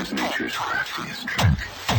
Is nature's craftiest trick.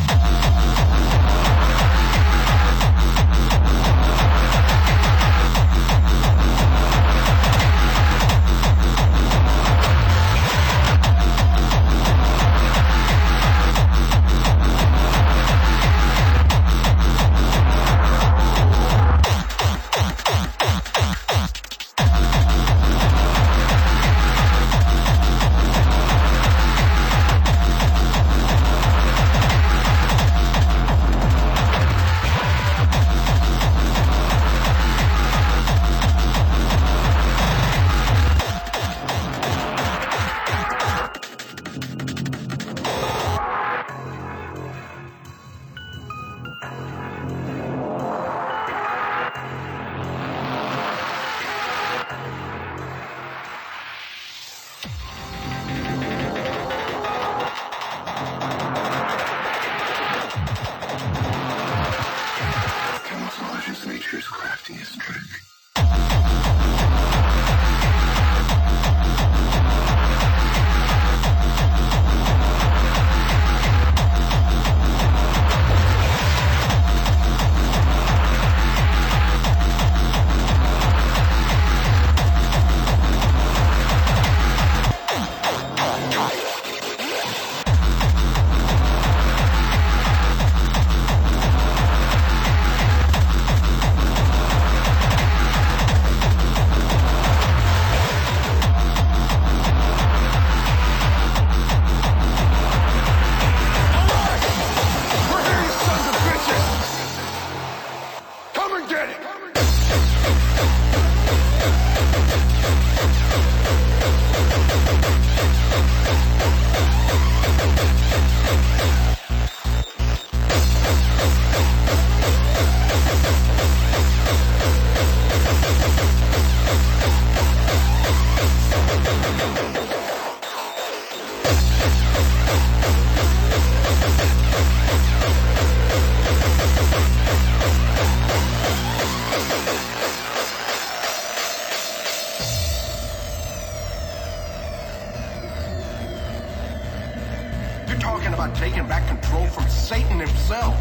You're talking about taking back control from Satan himself.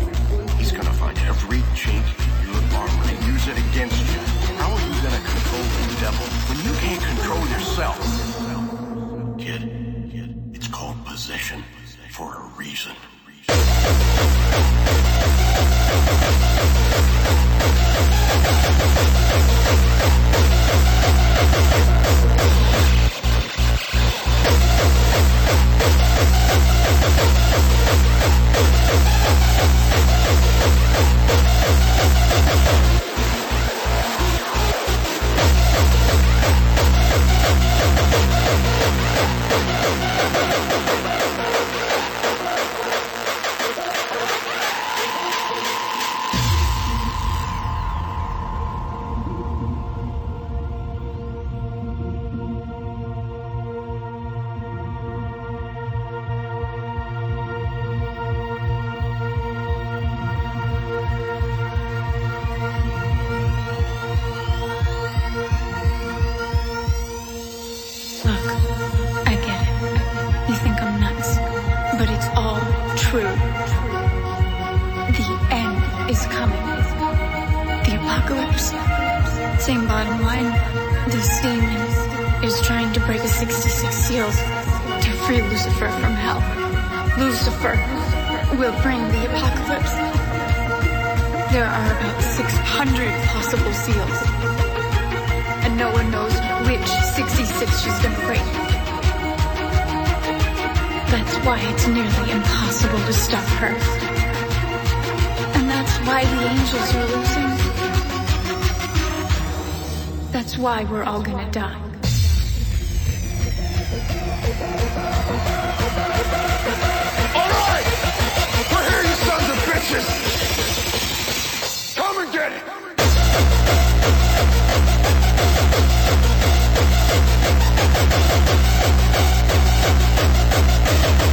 He's gonna find every chink in your armor and use it against you. How are you gonna control the devil when you can't control yourself? Kid, kid, it's called possession for a reason. But it's all true. The end is coming. The apocalypse. Same bottom line. This demon is trying to break the 66 seals to free Lucifer from hell. Lucifer will bring the apocalypse. There are about 600 possible seals and no one knows which 66 she's gonna break. Why it's nearly impossible to stop her. And that's why the angels are losing. That's why we're all gonna die. All right! We're here, you sons of bitches! Come and get it! How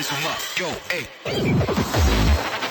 raise them up. Yo, hey.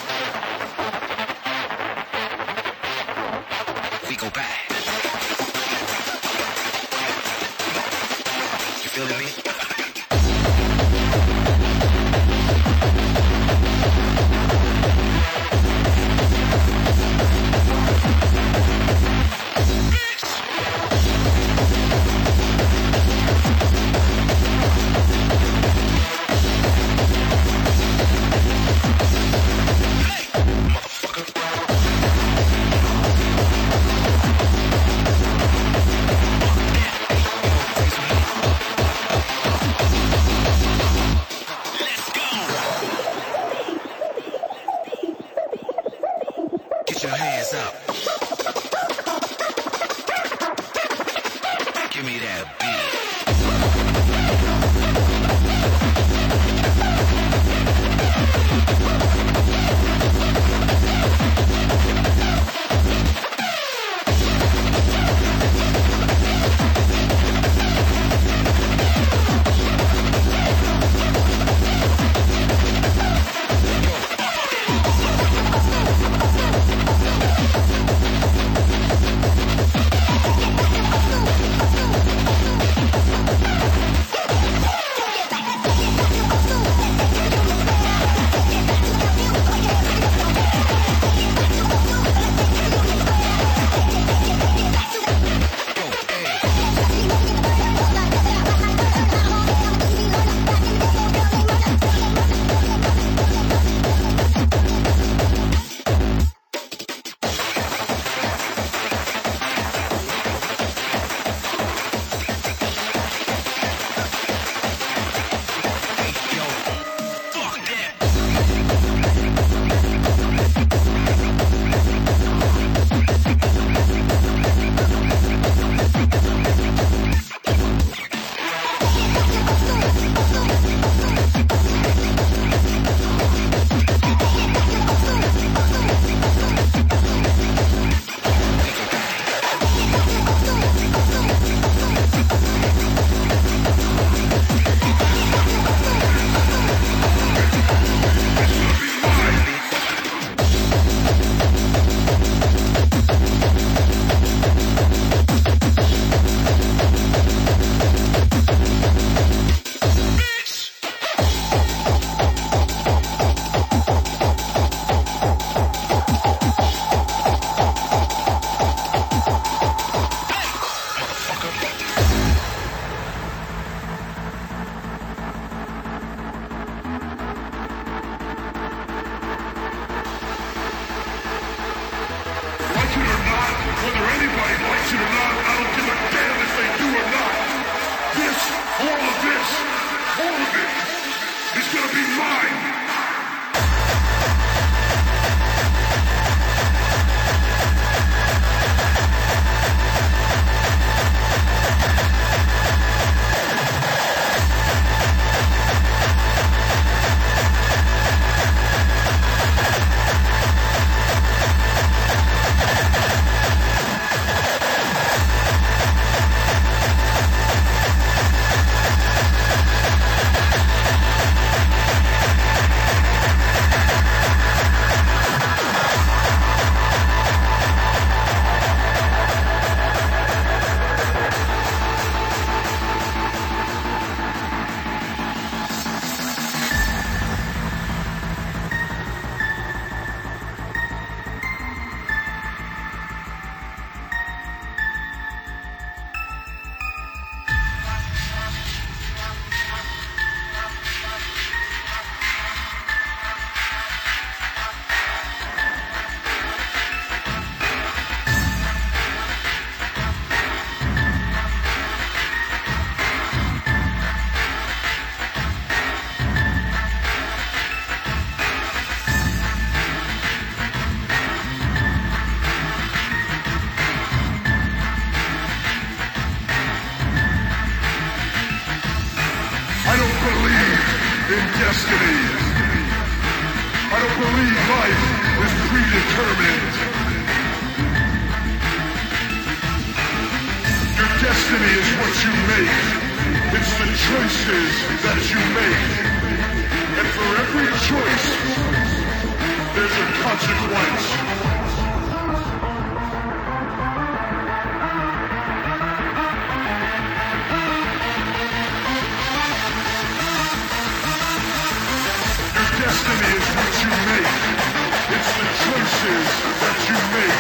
choices that you make.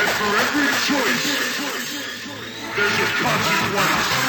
And for every choice, there's a consequence.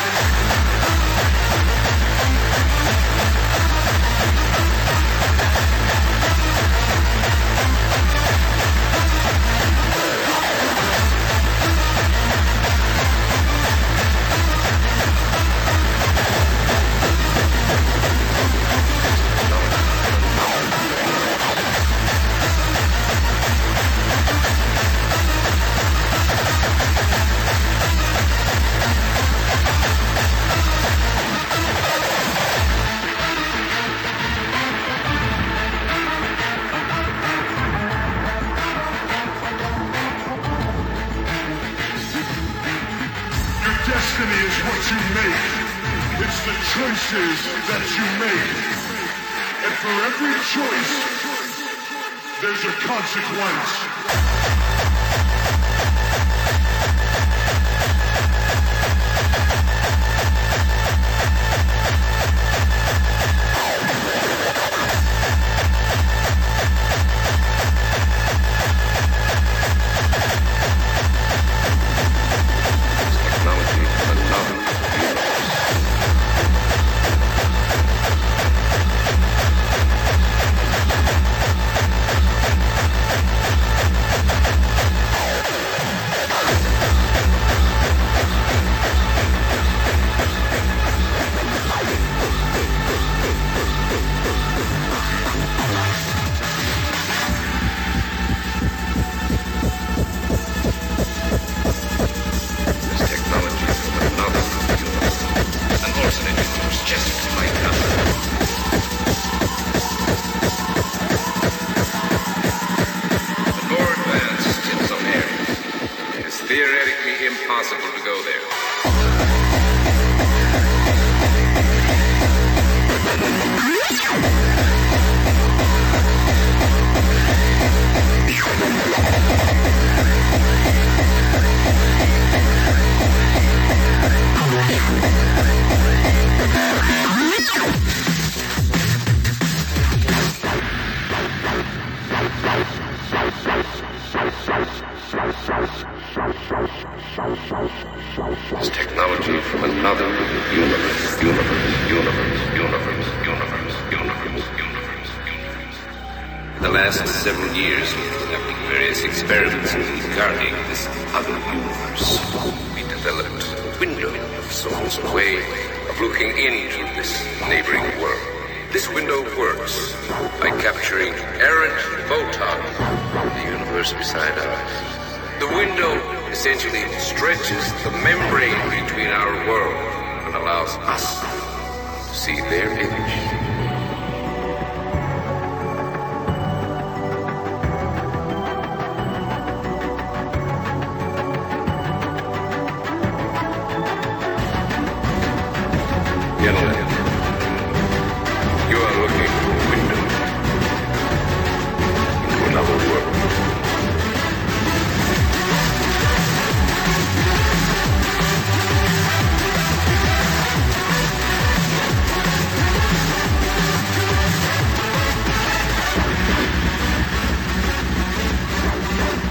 Consequence. Several years, we've conducting various experiments regarding this other universe. We developed a window of sorts, a way of looking into this neighboring world. This window works by capturing errant photons from the universe beside ours. The window essentially stretches the membrane between our world and allows us to see their image.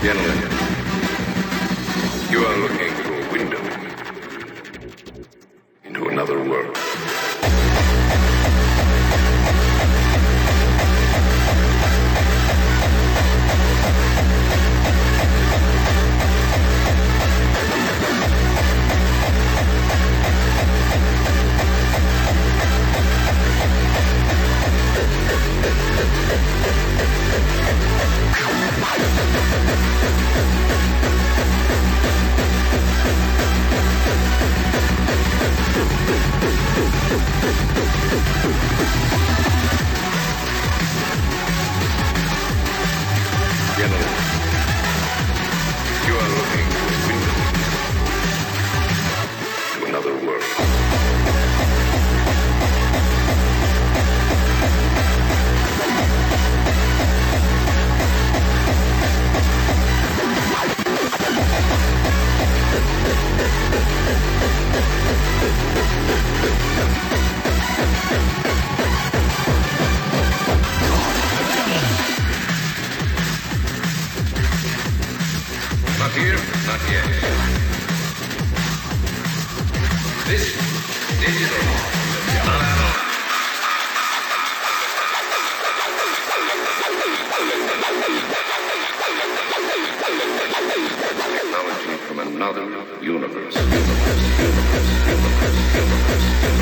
Gentlemen, you are looking here, not yet. This digital. Technology from another. Universe, universe, universe, universe,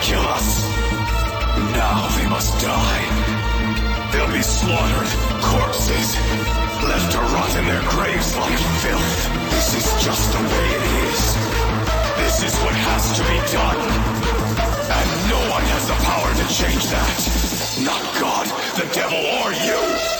kill us. Now they must die. They'll be slaughtered, corpses, left to rot in their graves like filth. This is just the way it is. This is what has to be done. And no one has the power to change that. Not God, the devil, or you.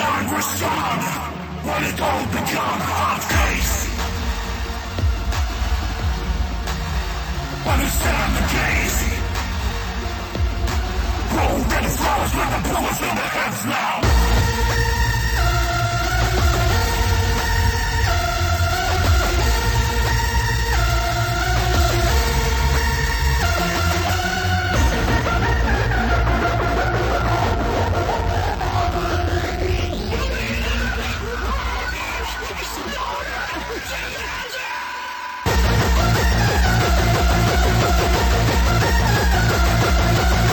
Was an angry song. When it all become hot case. Understand the gaze. Roll red flowers with the bullets in their heads now.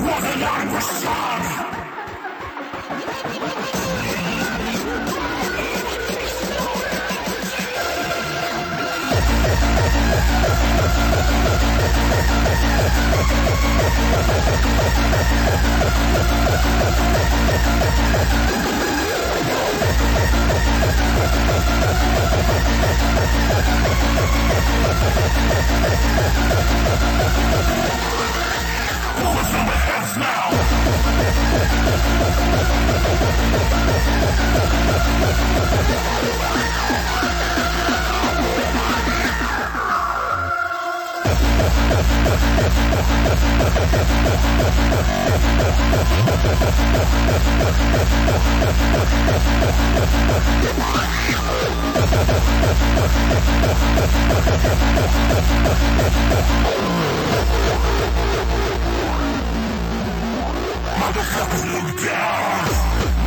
Was an angry song. Their now. Motherfuckers look down.